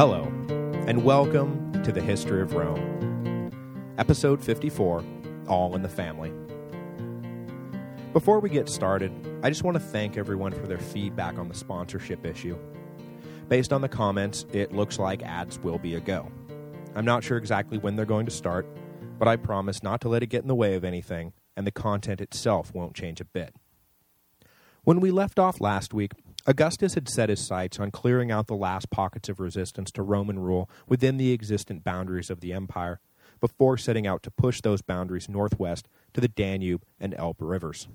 Hello, and welcome to the History of Rome. Episode 54, All in the Family. Before we get started, I just want to thank everyone for their feedback on the sponsorship issue. Based on the comments, it looks like ads will be a go. I'm not sure exactly when they're going to start, but I promise not to let it get in the way of anything, and the content itself won't change a bit. When we left off last week, Augustus had set his sights on clearing out the last pockets of resistance to Roman rule within the existent boundaries of the empire, before setting out to push those boundaries northwest to the Danube and Elbe rivers.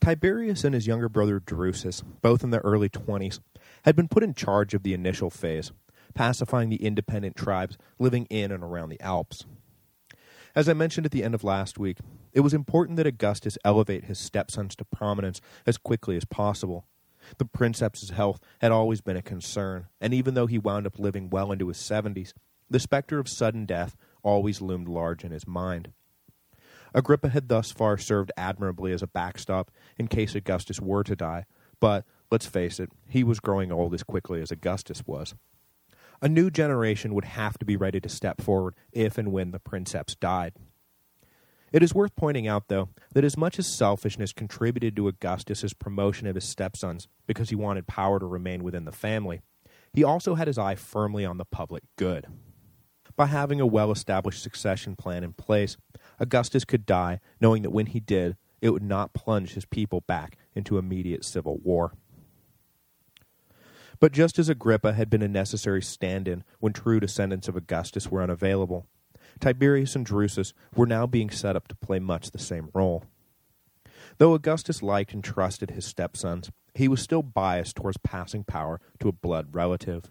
Tiberius and his younger brother Drusus, both in their early 20s, had been put in charge of the initial phase, pacifying the independent tribes living in and around the Alps. As I mentioned at the end of last week, it was important that Augustus elevate his stepsons to prominence as quickly as possible. The princeps' health had always been a concern, and even though he wound up living well into his 70s, the specter of sudden death always loomed large in his mind. Agrippa had thus far served admirably as a backstop in case Augustus were to die, but, let's face it, he was growing old as quickly as Augustus was. A new generation would have to be ready to step forward if and when the princeps died. It is worth pointing out, though, that as much as selfishness contributed to Augustus's promotion of his stepsons because he wanted power to remain within the family, he also had his eye firmly on the public good. By having a well-established succession plan in place, Augustus could die knowing that when he did, it would not plunge his people back into immediate civil war. But just as Agrippa had been a necessary stand-in when true descendants of Augustus were unavailable, Tiberius and Drusus were now being set up to play much the same role. Though Augustus liked and trusted his stepsons, he was still biased towards passing power to a blood relative.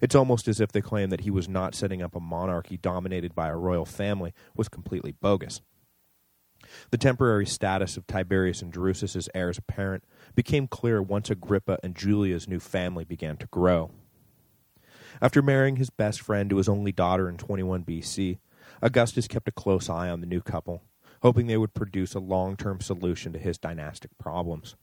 It's almost as if the claim that he was not setting up a monarchy dominated by a royal family was completely bogus. The temporary status of Tiberius and Drusus as heirs apparent became clear once Agrippa and Julia's new family began to grow. After marrying his best friend to his only daughter in 21 BC, Augustus kept a close eye on the new couple, hoping they would produce a long-term solution to his dynastic problems.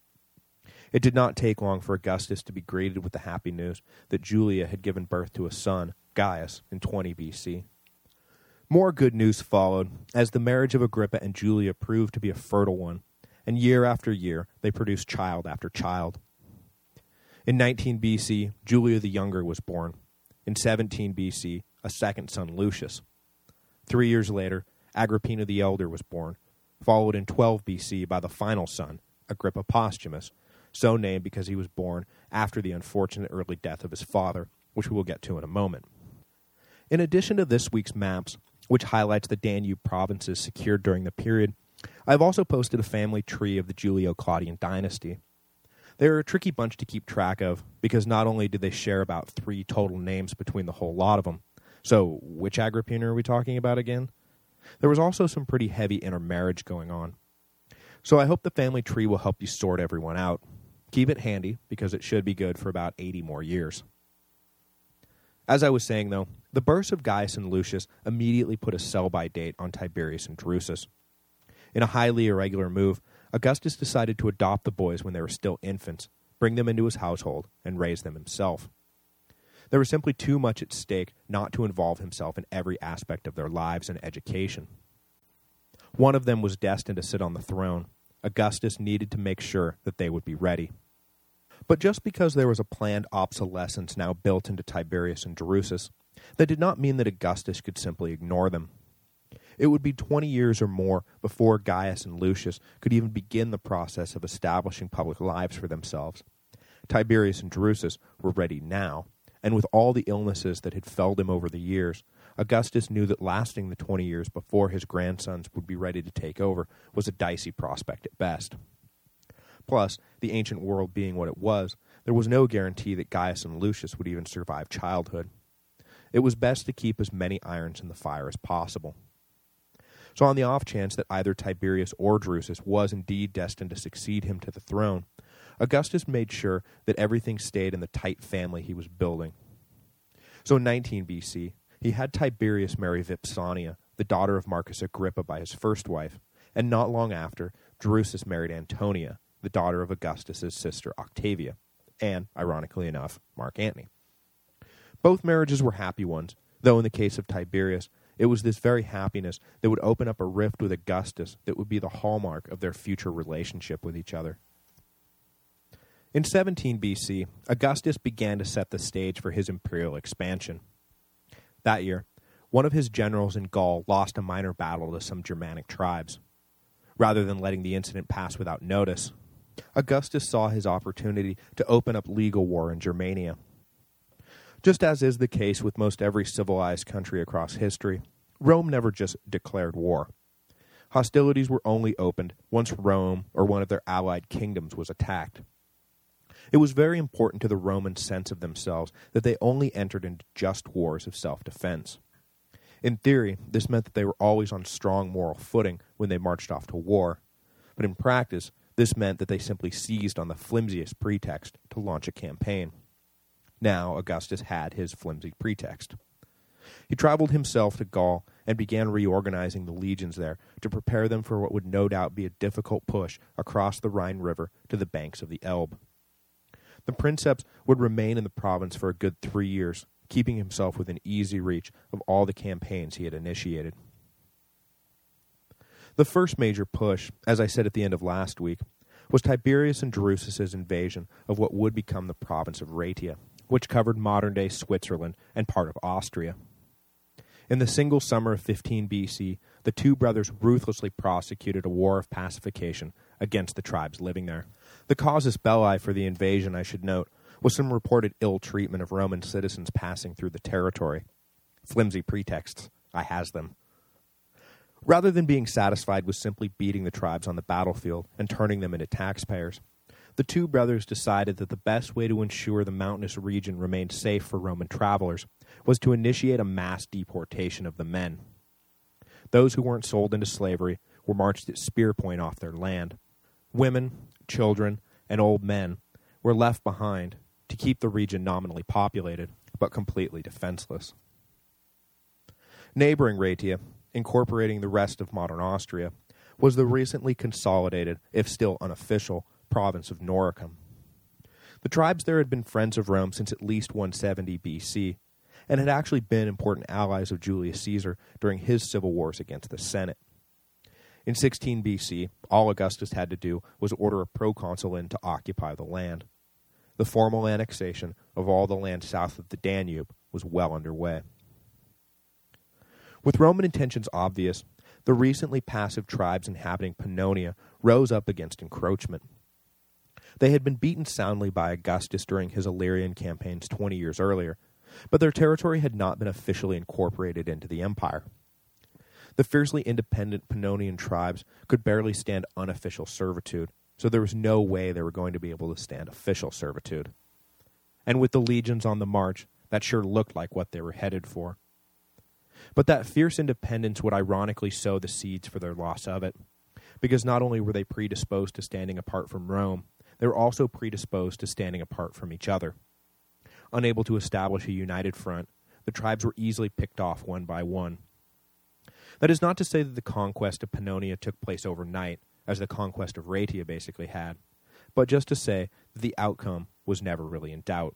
It did not take long for Augustus to be greeted with the happy news that Julia had given birth to a son, Gaius, in 20 BC. More good news followed, as the marriage of Agrippa and Julia proved to be a fertile one, and year after year they produced child after child. In 19 BC, Julia the Younger was born. In 17 BC, a second son, Lucius. Three years later, Agrippina the Elder was born, followed in 12 BC by the final son, Agrippa Posthumus, so named because he was born after the unfortunate early death of his father, which we will get to in a moment. In addition to this week's maps, which highlights the Danube provinces secured during the period, I've also posted a family tree of the Julio-Claudian dynasty. They're a tricky bunch to keep track of, because not only do they share about three total names between the whole lot of them, so which Agrippina are we talking about again? There was also some pretty heavy intermarriage going on. So I hope the family tree will help you sort everyone out. Keep it handy, because it should be good for about 80 more years. As I was saying, though, the births of Gaius and Lucius immediately put a sell-by date on Tiberius and Drusus. In a highly irregular move, Augustus decided to adopt the boys when they were still infants, bring them into his household, and raise them himself. There was simply too much at stake not to involve himself in every aspect of their lives and education. One of them was destined to sit on the throne. Augustus needed to make sure that they would be ready. But just because there was a planned obsolescence now built into Tiberius and Drusus, that did not mean that Augustus could simply ignore them. It would be 20 years or more before Gaius and Lucius could even begin the process of establishing public lives for themselves. Tiberius and Drusus were ready now, and with all the illnesses that had felled him over the years, Augustus knew that lasting the 20 years before his grandsons would be ready to take over was a dicey prospect at best. Plus, the ancient world being what it was, there was no guarantee that Gaius and Lucius would even survive childhood. It was best to keep as many irons in the fire as possible. So on the off chance that either Tiberius or Drusus was indeed destined to succeed him to the throne, Augustus made sure that everything stayed in the tight family he was building. So in 19 BC, he had Tiberius marry Vipsania, the daughter of Marcus Agrippa by his first wife, and not long after, Drusus married Antonia, the daughter of Augustus's sister Octavia, and, ironically enough, Mark Antony. Both marriages were happy ones, though in the case of Tiberius, it was this very happiness that would open up a rift with Augustus that would be the hallmark of their future relationship with each other. In 17 BC, Augustus began to set the stage for his imperial expansion. That year, one of his generals in Gaul lost a minor battle to some Germanic tribes. Rather than letting the incident pass without notice, Augustus saw his opportunity to open up legal war in Germania. Just as is the case with most every civilized country across history, Rome never just declared war. Hostilities were only opened once Rome or one of their allied kingdoms was attacked. It was very important to the Roman sense of themselves that they only entered into just wars of self-defense. In theory, this meant that they were always on strong moral footing when they marched off to war, but in practice, this meant that they simply seized on the flimsiest pretext to launch a campaign. Now Augustus had his flimsy pretext. He traveled himself to Gaul and began reorganizing the legions there to prepare them for what would no doubt be a difficult push across the Rhine River to the banks of the Elbe. The princeps would remain in the province for a good three years, keeping himself within easy reach of all the campaigns he had initiated. The first major push, as I said at the end of last week, was Tiberius and Drusus's invasion of what would become the province of Raetia, which covered modern-day Switzerland and part of Austria. In the single summer of 15 BC, the two brothers ruthlessly prosecuted a war of pacification against the tribes living there. The casus belli for the invasion, I should note, was some reported ill treatment of Roman citizens passing through the territory. Flimsy pretexts. I has them. Rather than being satisfied with simply beating the tribes on the battlefield and turning them into taxpayers, the two brothers decided that the best way to ensure the mountainous region remained safe for Roman travelers was to initiate a mass deportation of the men. Those who weren't sold into slavery were marched at spear point off their land. Women, children, and old men were left behind to keep the region nominally populated, but completely defenseless. Neighboring Raetia, incorporating the rest of modern Austria, was the recently consolidated, if still unofficial, province of Noricum. The tribes there had been friends of Rome since at least 170 BC, and had actually been important allies of Julius Caesar during his civil wars against the Senate. In 16 BC, all Augustus had to do was order a proconsul in to occupy the land. The formal annexation of all the land south of the Danube was well underway. With Roman intentions obvious, the recently passive tribes inhabiting Pannonia rose up against encroachment. They had been beaten soundly by Augustus during his Illyrian campaigns 20 years earlier, but their territory had not been officially incorporated into the empire. The fiercely independent Pannonian tribes could barely stand unofficial servitude, so there was no way they were going to be able to stand official servitude. And with the legions on the march, that sure looked like what they were headed for. But that fierce independence would ironically sow the seeds for their loss of it, because not only were they predisposed to standing apart from Rome, they were also predisposed to standing apart from each other. Unable to establish a united front, the tribes were easily picked off one by one, that is not to say that the conquest of Pannonia took place overnight, as the conquest of Raetia basically had, but just to say that the outcome was never really in doubt.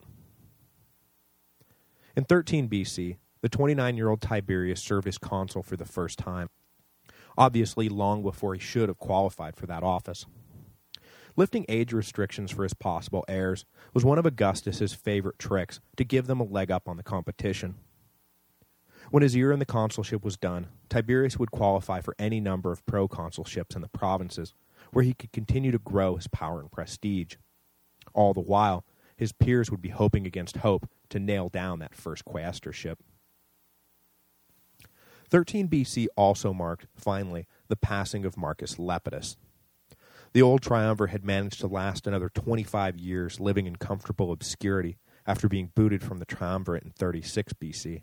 In 13 BC, the 29-year-old Tiberius served as consul for the first time, obviously long before he should have qualified for that office. Lifting age restrictions for his possible heirs was one of Augustus's favorite tricks to give them a leg up on the competition. When his year in the consulship was done, Tiberius would qualify for any number of proconsulships in the provinces, where he could continue to grow his power and prestige. All the while, his peers would be hoping against hope to nail down that first quaestorship. 13 BC also marked, finally, the passing of Marcus Lepidus. The old triumvir had managed to last another 25 years living in comfortable obscurity after being booted from the triumvirate in 36 BC.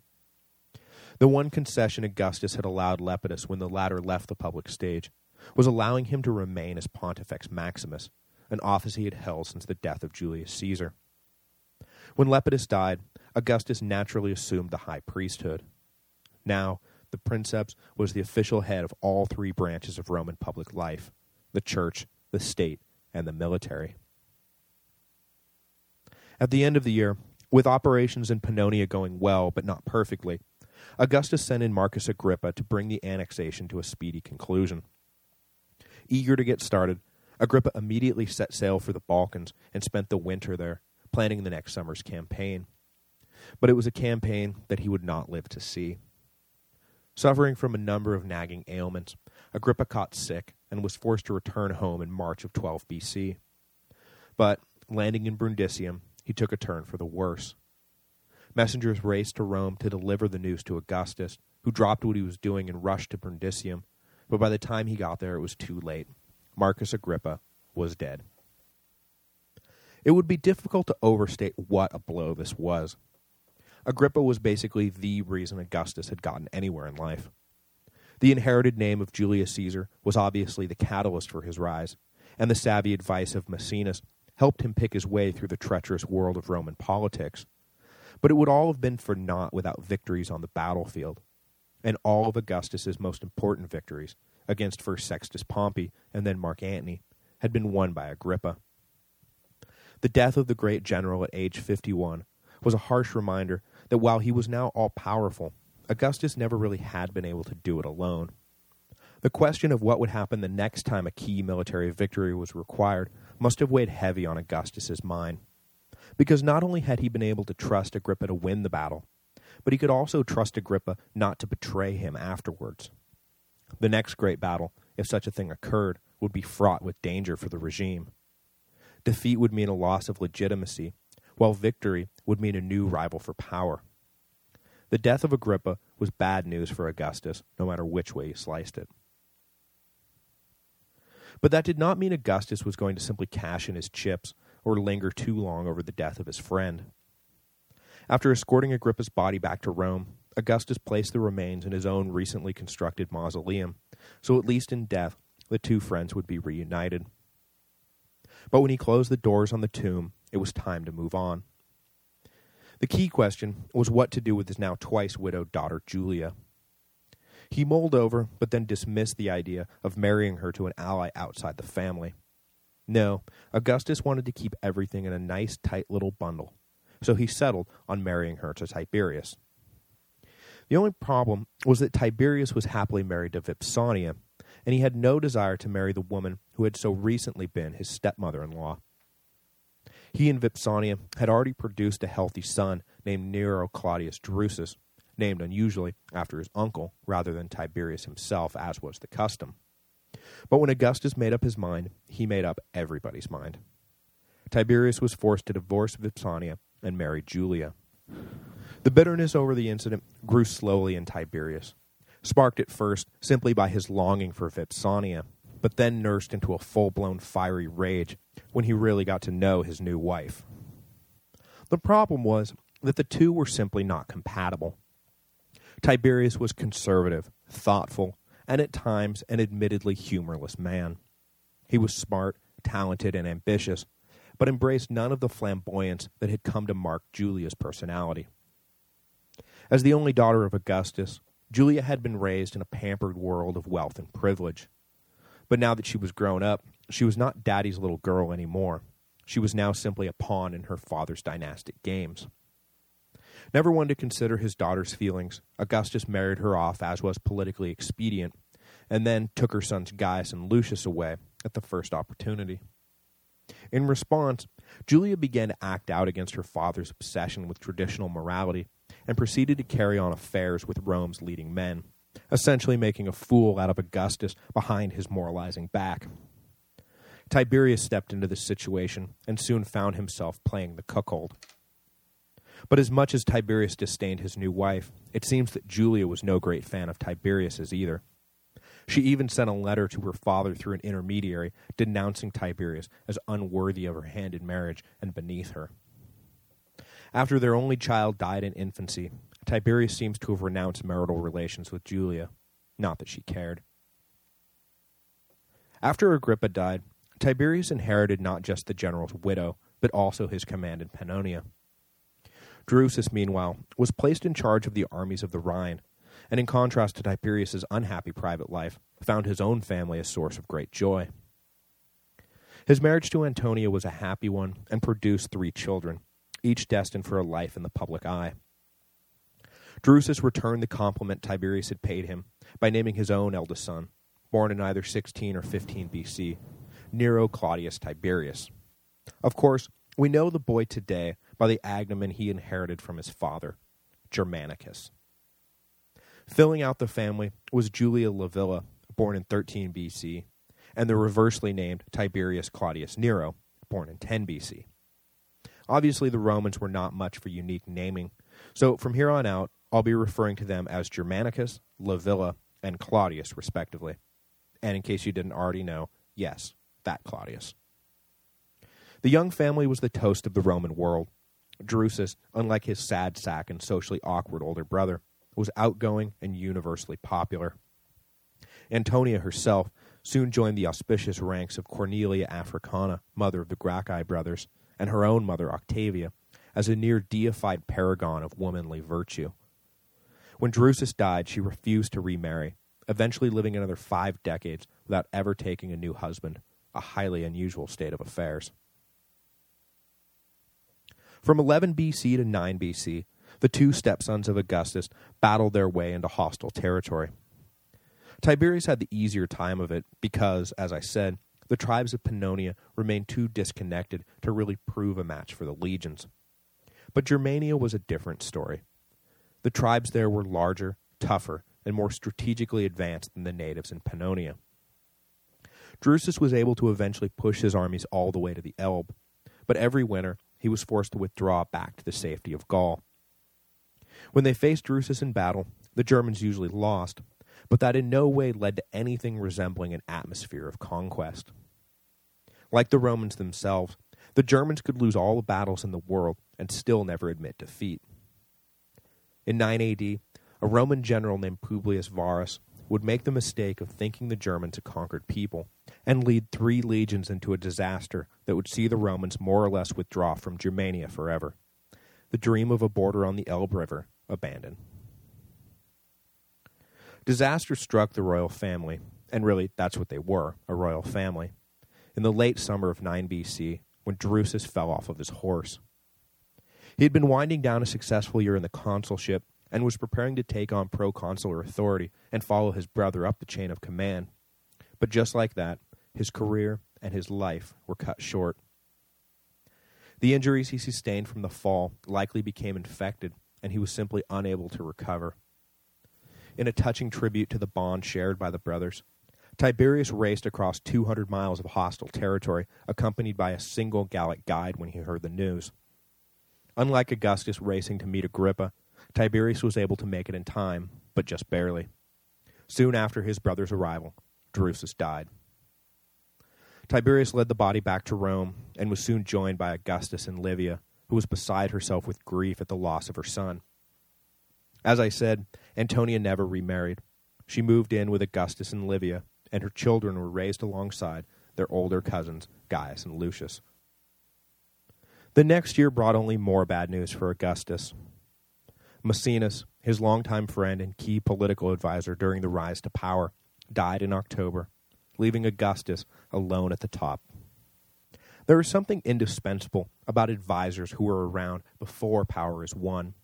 The one concession Augustus had allowed Lepidus when the latter left the public stage was allowing him to remain as Pontifex Maximus, an office he had held since the death of Julius Caesar. When Lepidus died, Augustus naturally assumed the high priesthood. Now, the princeps was the official head of all three branches of Roman public life, the church, the state, and the military. At the end of the year, With operations in Pannonia going well, but not perfectly, Augustus sent in Marcus Agrippa to bring the annexation to a speedy conclusion. Eager to get started, Agrippa immediately set sail for the Balkans and spent the winter there, planning the next summer's campaign. But it was a campaign that he would not live to see. Suffering from a number of nagging ailments, Agrippa caught sick and was forced to return home in March of 12 BC. But, landing in Brundisium, he took a turn for the worse. Messengers raced to Rome to deliver the news to Augustus, who dropped what he was doing and rushed to Brundisium, but by the time he got there it was too late. Marcus Agrippa was dead. It would be difficult to overstate what a blow this was. Agrippa was basically the reason Augustus had gotten anywhere in life. The inherited name of Julius Caesar was obviously the catalyst for his rise, and the savvy advice of Maecenas helped him pick his way through the treacherous world of Roman politics. But it would all have been for naught without victories on the battlefield. And all of Augustus's most important victories, against first Sextus Pompey and then Mark Antony, had been won by Agrippa. The death of the great general at age 51 was a harsh reminder that while he was now all-powerful, Augustus never really had been able to do it alone. The question of what would happen the next time a key military victory was required must have weighed heavy on Augustus's mind. Because not only had he been able to trust Agrippa to win the battle, but he could also trust Agrippa not to betray him afterwards. The next great battle, if such a thing occurred, would be fraught with danger for the regime. Defeat would mean a loss of legitimacy, while victory would mean a new rival for power. The death of Agrippa was bad news for Augustus, no matter which way you sliced it. But that did not mean Augustus was going to simply cash in his chips or linger too long over the death of his friend. After escorting Agrippa's body back to Rome, Augustus placed the remains in his own recently constructed mausoleum, so at least in death the two friends would be reunited. But when he closed the doors on the tomb, it was time to move on. The key question was what to do with his now twice widowed daughter Julia. He mulled over, but then dismissed the idea of marrying her to an ally outside the family. No, Augustus wanted to keep everything in a nice, tight little bundle, so he settled on marrying her to Tiberius. The only problem was that Tiberius was happily married to Vipsania, and he had no desire to marry the woman who had so recently been his stepmother-in-law. He and Vipsania had already produced a healthy son named Nero Claudius Drusus, named unusually after his uncle rather than Tiberius himself, as was the custom. But when Augustus made up his mind, he made up everybody's mind. Tiberius was forced to divorce Vipsania and marry Julia. The bitterness over the incident grew slowly in Tiberius, sparked at first simply by his longing for Vipsania, but then nursed into a full-blown fiery rage when he really got to know his new wife. The problem was that the two were simply not compatible. Tiberius was conservative, thoughtful, and at times an admittedly humorless man. He was smart, talented, and ambitious, but embraced none of the flamboyance that had come to mark Julia's personality. As the only daughter of Augustus, Julia had been raised in a pampered world of wealth and privilege. But now that she was grown up, she was not daddy's little girl anymore. She was now simply a pawn in her father's dynastic games. Never one to consider his daughter's feelings, Augustus married her off as was politically expedient, and then took her sons Gaius and Lucius away at the first opportunity. In response, Julia began to act out against her father's obsession with traditional morality and proceeded to carry on affairs with Rome's leading men essentially making a fool out of Augustus behind his moralizing back. Tiberius stepped into this situation and soon found himself playing the cuckold. But as much as Tiberius disdained his new wife, it seems that Julia was no great fan of Tiberius's either. She even sent a letter to her father through an intermediary denouncing Tiberius as unworthy of her hand in marriage and beneath her. After their only child died in infancy, Tiberius seems to have renounced marital relations with Julia. Not that she cared. After Agrippa died, Tiberius inherited not just the general's widow, but also his command in Pannonia. Drusus, meanwhile, was placed in charge of the armies of the Rhine, and in contrast to Tiberius's unhappy private life, found his own family a source of great joy. His marriage to Antonia was a happy one and produced three children, each destined for a life in the public eye. Drusus returned the compliment Tiberius had paid him by naming his own eldest son, born in either 16 or 15 BC, Nero Claudius Tiberius. Of course, we know the boy today by the agnomen he inherited from his father, Germanicus. Filling out the family was Julia Livilla, born in 13 BC, and the reversely named Tiberius Claudius Nero, born in 10 BC. Obviously, the Romans were not much for unique naming, so from here on out, I'll be referring to them as Germanicus, Livilla, and Claudius, respectively. And in case you didn't already know, yes, that Claudius. The young family was the toast of the Roman world. Drusus, unlike his sad sack and socially awkward older brother, was outgoing and universally popular. Antonia herself soon joined the auspicious ranks of Cornelia Africana, mother of the Gracchi brothers, and her own mother Octavia, as a near deified paragon of womanly virtue. When Drusus died, she refused to remarry, eventually living another five decades without ever taking a new husband, a highly unusual state of affairs. From 11 BC to 9 BC, the two stepsons of Augustus battled their way into hostile territory. Tiberius had the easier time of it because, as I said, the tribes of Pannonia remained too disconnected to really prove a match for the legions. But Germania was a different story. The tribes there were larger, tougher, and more strategically advanced than the natives in Pannonia. Drusus was able to eventually push his armies all the way to the Elbe, but every winter he was forced to withdraw back to the safety of Gaul. When they faced Drusus in battle, the Germans usually lost, but that in no way led to anything resembling an atmosphere of conquest. Like the Romans themselves, the Germans could lose all the battles in the world and still never admit defeat. In 9 AD, a Roman general named Publius Varus would make the mistake of thinking the Germans a conquered people and lead three legions into a disaster that would see the Romans more or less withdraw from Germania forever. The dream of a border on the Elbe River abandoned. Disaster struck the royal family, and really that's what they were, a royal family, in the late summer of 9 BC when Drusus fell off of his horse. He had been winding down a successful year in the consulship and was preparing to take on proconsular authority and follow his brother up the chain of command. But just like that, his career and his life were cut short. The injuries he sustained from the fall likely became infected, and he was simply unable to recover. In a touching tribute to the bond shared by the brothers, Tiberius raced across 200 miles of hostile territory, accompanied by a single Gallic guide when he heard the news. Unlike Augustus racing to meet Agrippa, Tiberius was able to make it in time, but just barely. Soon after his brother's arrival, Drusus died. Tiberius led the body back to Rome and was soon joined by Augustus and Livia, who was beside herself with grief at the loss of her son. As I said, Antonia never remarried. She moved in with Augustus and Livia, and her children were raised alongside their older cousins, Gaius and Lucius. The next year brought only more bad news for Augustus. Maecenas, his longtime friend and key political advisor during the rise to power, died in October, leaving Augustus alone at the top. There is something indispensable about advisors who are around before power is won,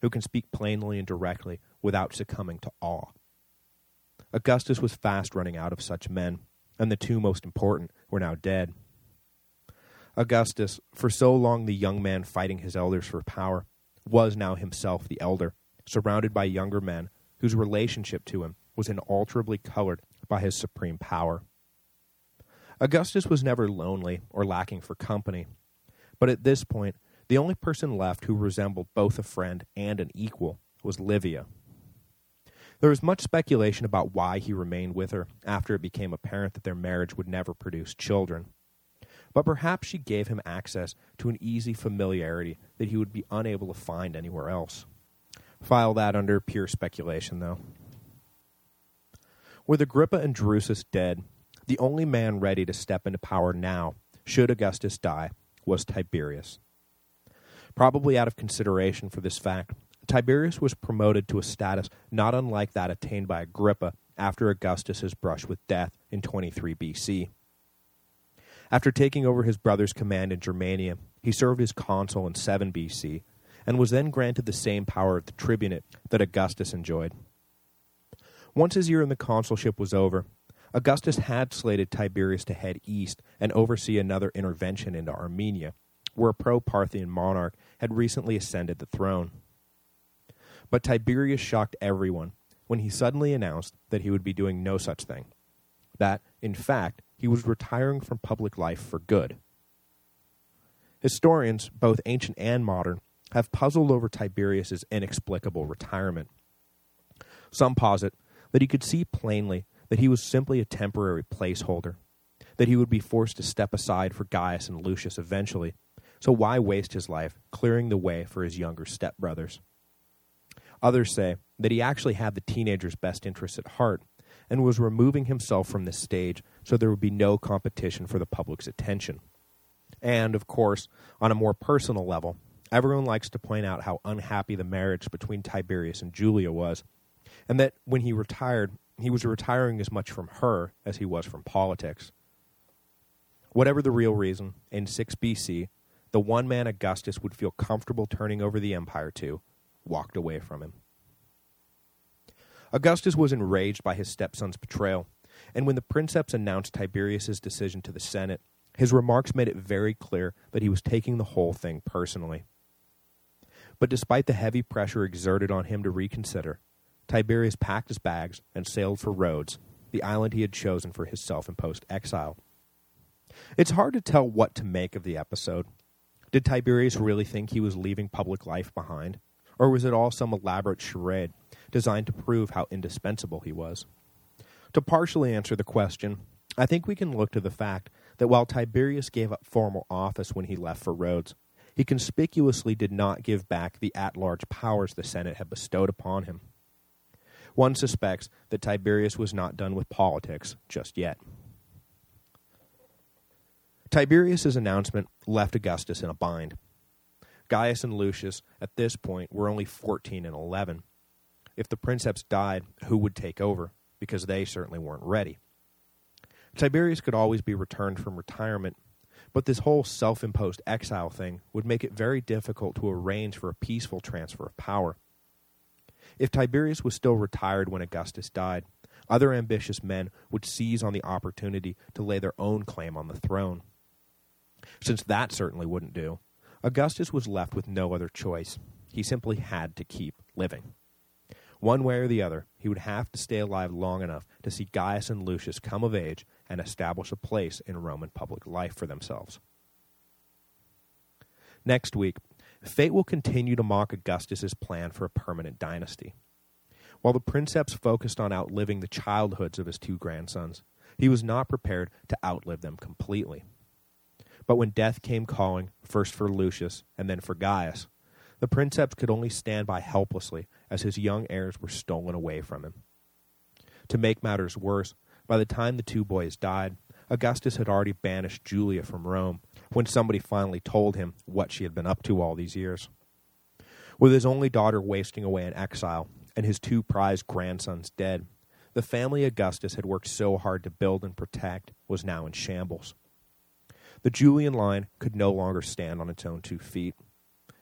who can speak plainly and directly without succumbing to awe. Augustus was fast running out of such men, and the two most important were now dead. Augustus, for so long the young man fighting his elders for power, was now himself the elder, surrounded by younger men whose relationship to him was inalterably colored by his supreme power. Augustus was never lonely or lacking for company, but at this point, the only person left who resembled both a friend and an equal was Livia. There was much speculation about why he remained with her after it became apparent that their marriage would never produce children. But perhaps she gave him access to an easy familiarity that he would be unable to find anywhere else. File that under pure speculation, though. With Agrippa and Drusus dead, the only man ready to step into power now, should Augustus die, was Tiberius. Probably out of consideration for this fact, Tiberius was promoted to a status not unlike that attained by Agrippa after Augustus's brush with death in 23 BC. After taking over his brother's command in Germania, He served as consul in 7 BC, and was then granted the same power of the tribunate that Augustus enjoyed. Once his year in the consulship was over, Augustus had slated Tiberius to head east and oversee another intervention into Armenia, where a pro-Parthian monarch had recently ascended the throne. But Tiberius shocked everyone when he suddenly announced that he would be doing no such thing. That, in fact, he was retiring from public life for good. Historians, both ancient and modern, have puzzled over Tiberius's inexplicable retirement. Some posit that he could see plainly that he was simply a temporary placeholder, that he would be forced to step aside for Gaius and Lucius eventually, so why waste his life clearing the way for his younger stepbrothers? Others say that he actually had the teenager's best interests at heart and was removing himself from the stage so there would be no competition for the public's attention. And, of course, on a more personal level, everyone likes to point out how unhappy the marriage between Tiberius and Julia was, and that when he retired, he was retiring as much from her as he was from politics. Whatever the real reason, in 6 BC, the one man Augustus would feel comfortable turning over the empire to walked away from him. Augustus was enraged by his stepson's betrayal, and when the princeps announced Tiberius's decision to the Senate, his remarks made it very clear that he was taking the whole thing personally. But despite the heavy pressure exerted on him to reconsider, Tiberius packed his bags and sailed for Rhodes, the island he had chosen for his self-imposed exile. It's hard to tell what to make of the episode. Did Tiberius really think he was leaving public life behind? Or was it all some elaborate charade designed to prove how indispensable he was. To partially answer the question, I think we can look to the fact that while Tiberius gave up formal office when he left for Rhodes, he conspicuously did not give back the at-large powers the Senate had bestowed upon him. One suspects that Tiberius was not done with politics just yet. Tiberius's announcement left Augustus in a bind. Gaius and Lucius, at this point, were only 14 and 11, if the princeps died, who would take over? Because they certainly weren't ready. Tiberius could always be returned from retirement, but this whole self-imposed exile thing would make it very difficult to arrange for a peaceful transfer of power. If Tiberius was still retired when Augustus died, other ambitious men would seize on the opportunity to lay their own claim on the throne. Since that certainly wouldn't do, Augustus was left with no other choice. He simply had to keep living. One way or the other, he would have to stay alive long enough to see Gaius and Lucius come of age and establish a place in Roman public life for themselves. Next week, fate will continue to mock Augustus's plan for a permanent dynasty. While the princeps focused on outliving the childhoods of his two grandsons, he was not prepared to outlive them completely. But when death came calling, first for Lucius and then for Gaius, the princeps could only stand by helplessly as his young heirs were stolen away from him. To make matters worse, by the time the two boys died, Augustus had already banished Julia from Rome when somebody finally told him what she had been up to all these years. With his only daughter wasting away in exile and his two prized grandsons dead, the family Augustus had worked so hard to build and protect was now in shambles. The Julian line could no longer stand on its own two feet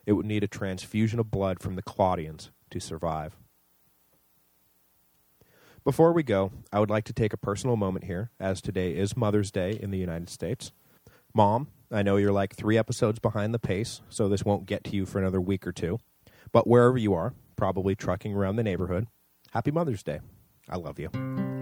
it would need a transfusion of blood from the Claudians to survive. Before we go, I would like to take a personal moment here, as today is Mother's Day in the United States. Mom, I know you're like three episodes behind the pace, so this won't get to you for another week or two. But wherever you are, probably trucking around the neighborhood, happy Mother's Day. I love you.